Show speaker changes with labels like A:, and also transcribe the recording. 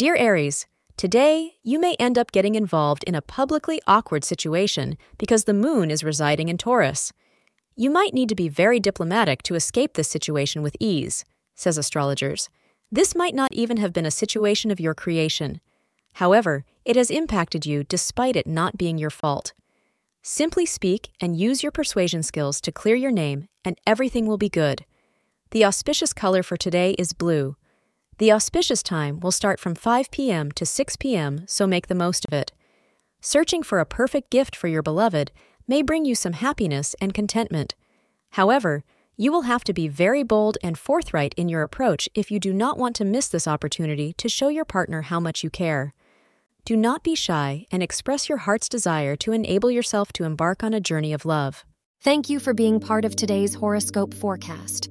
A: Dear Aries, today you may end up getting involved in a publicly awkward situation because the moon is residing in Taurus. You might need to be very diplomatic to escape this situation with ease, says astrologers. This might not even have been a situation of your creation. However, it has impacted you despite it not being your fault. Simply speak and use your persuasion skills to clear your name, and everything will be good. The auspicious color for today is blue. The auspicious time will start from 5 p.m. to 6 p.m., so make the most of it. Searching for a perfect gift for your beloved may bring you some happiness and contentment. However, you will have to be very bold and forthright in your approach if you do not want to miss this opportunity to show your partner how much you care. Do not be shy and express your heart's desire to enable yourself to embark on a journey of love.
B: Thank you for being part of today's horoscope forecast.